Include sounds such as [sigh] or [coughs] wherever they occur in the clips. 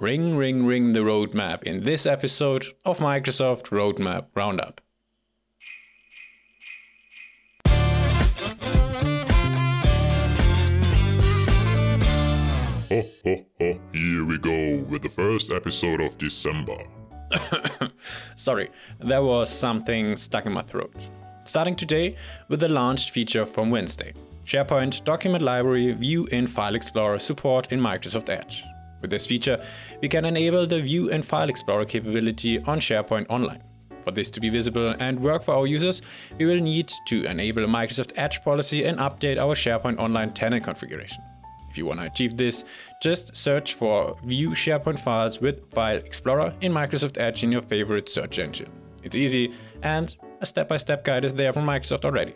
Ring, ring, ring the roadmap in this episode of Microsoft Roadmap Roundup. Ho, ho, ho. Here we go with the first episode of December. [coughs] Sorry, there was something stuck in my throat. Starting today with the launched feature from Wednesday SharePoint Document Library View in File Explorer support in Microsoft Edge. With this feature, we can enable the View and File Explorer capability on SharePoint Online. For this to be visible and work for our users, we will need to enable Microsoft Edge policy and update our SharePoint Online tenant configuration. If you want to achieve this, just search for View SharePoint files with File Explorer in Microsoft Edge in your favorite search engine. It's easy, and a step by step guide is there from Microsoft already.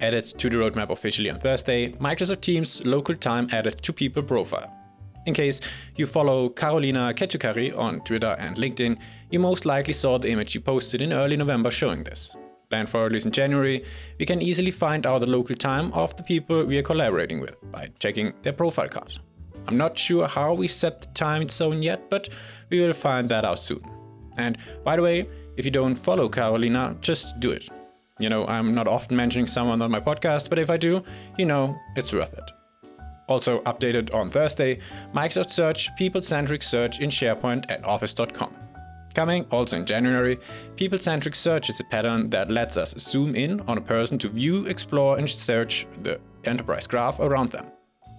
Added to the roadmap officially on Thursday, Microsoft Teams local time added to people profile. In case you follow Karoliina Kettukari on Twitter and LinkedIn, you most likely saw the image she posted in early November showing this. Planned for release in January, we can easily find out the local time of the people we are collaborating with by checking their profile card. I'm not sure how we set the time zone yet, but we will find that out soon. And by the way, if you don't follow Carolina, just do it. You know, I'm not often mentioning someone on my podcast, but if I do, you know, it's worth it. Also updated on Thursday, Microsoft Search People Centric Search in SharePoint and Office.com. Coming also in January, people centric search is a pattern that lets us zoom in on a person to view, explore, and search the enterprise graph around them.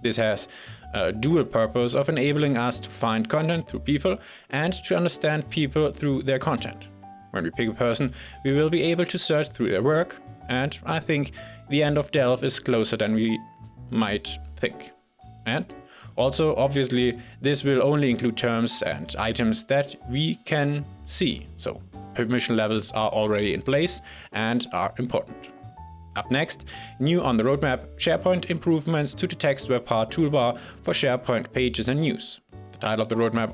This has a dual purpose of enabling us to find content through people and to understand people through their content. When we pick a person, we will be able to search through their work, and I think the end of Delve is closer than we might think. And also, obviously, this will only include terms and items that we can see, so permission levels are already in place and are important. Up next, new on the roadmap, SharePoint improvements to the text web part toolbar for SharePoint pages and news. The title of the roadmap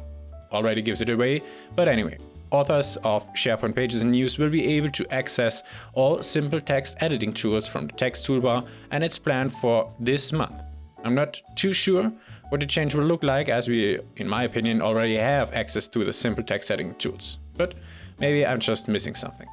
already gives it away, but anyway, authors of SharePoint pages and news will be able to access all simple text editing tools from the text toolbar, and it's planned for this month. I'm not too sure what the change will look like, as we, in my opinion, already have access to the simple text setting tools. But maybe I'm just missing something.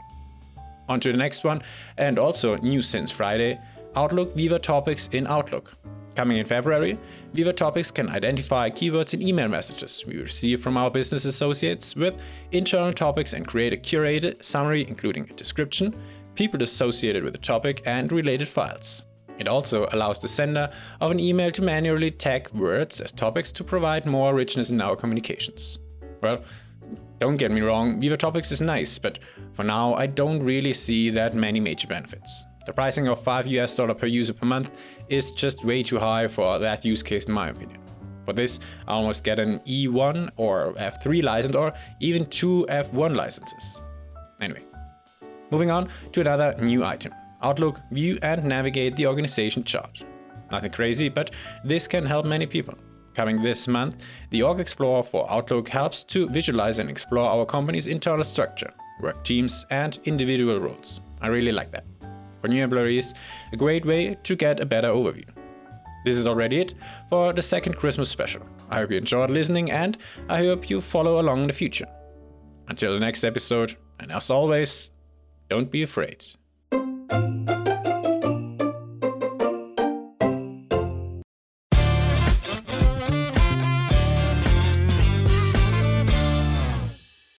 On to the next one, and also new since Friday Outlook Viva Topics in Outlook. Coming in February, Viva Topics can identify keywords in email messages we receive from our business associates with internal topics and create a curated summary including a description, people associated with the topic, and related files. It also allows the sender of an email to manually tag words as topics to provide more richness in our communications. Well, don't get me wrong, Viva Topics is nice, but for now I don't really see that many major benefits. The pricing of 5 US dollar per user per month is just way too high for that use case in my opinion. For this, I almost get an E1 or F3 license or even two F1 licenses. Anyway, moving on to another new item. Outlook, view and navigate the organization chart. Nothing crazy, but this can help many people. Coming this month, the Org Explorer for Outlook helps to visualize and explore our company's internal structure, work teams, and individual roles. I really like that. For new employees, a great way to get a better overview. This is already it for the second Christmas special. I hope you enjoyed listening and I hope you follow along in the future. Until the next episode, and as always, don't be afraid.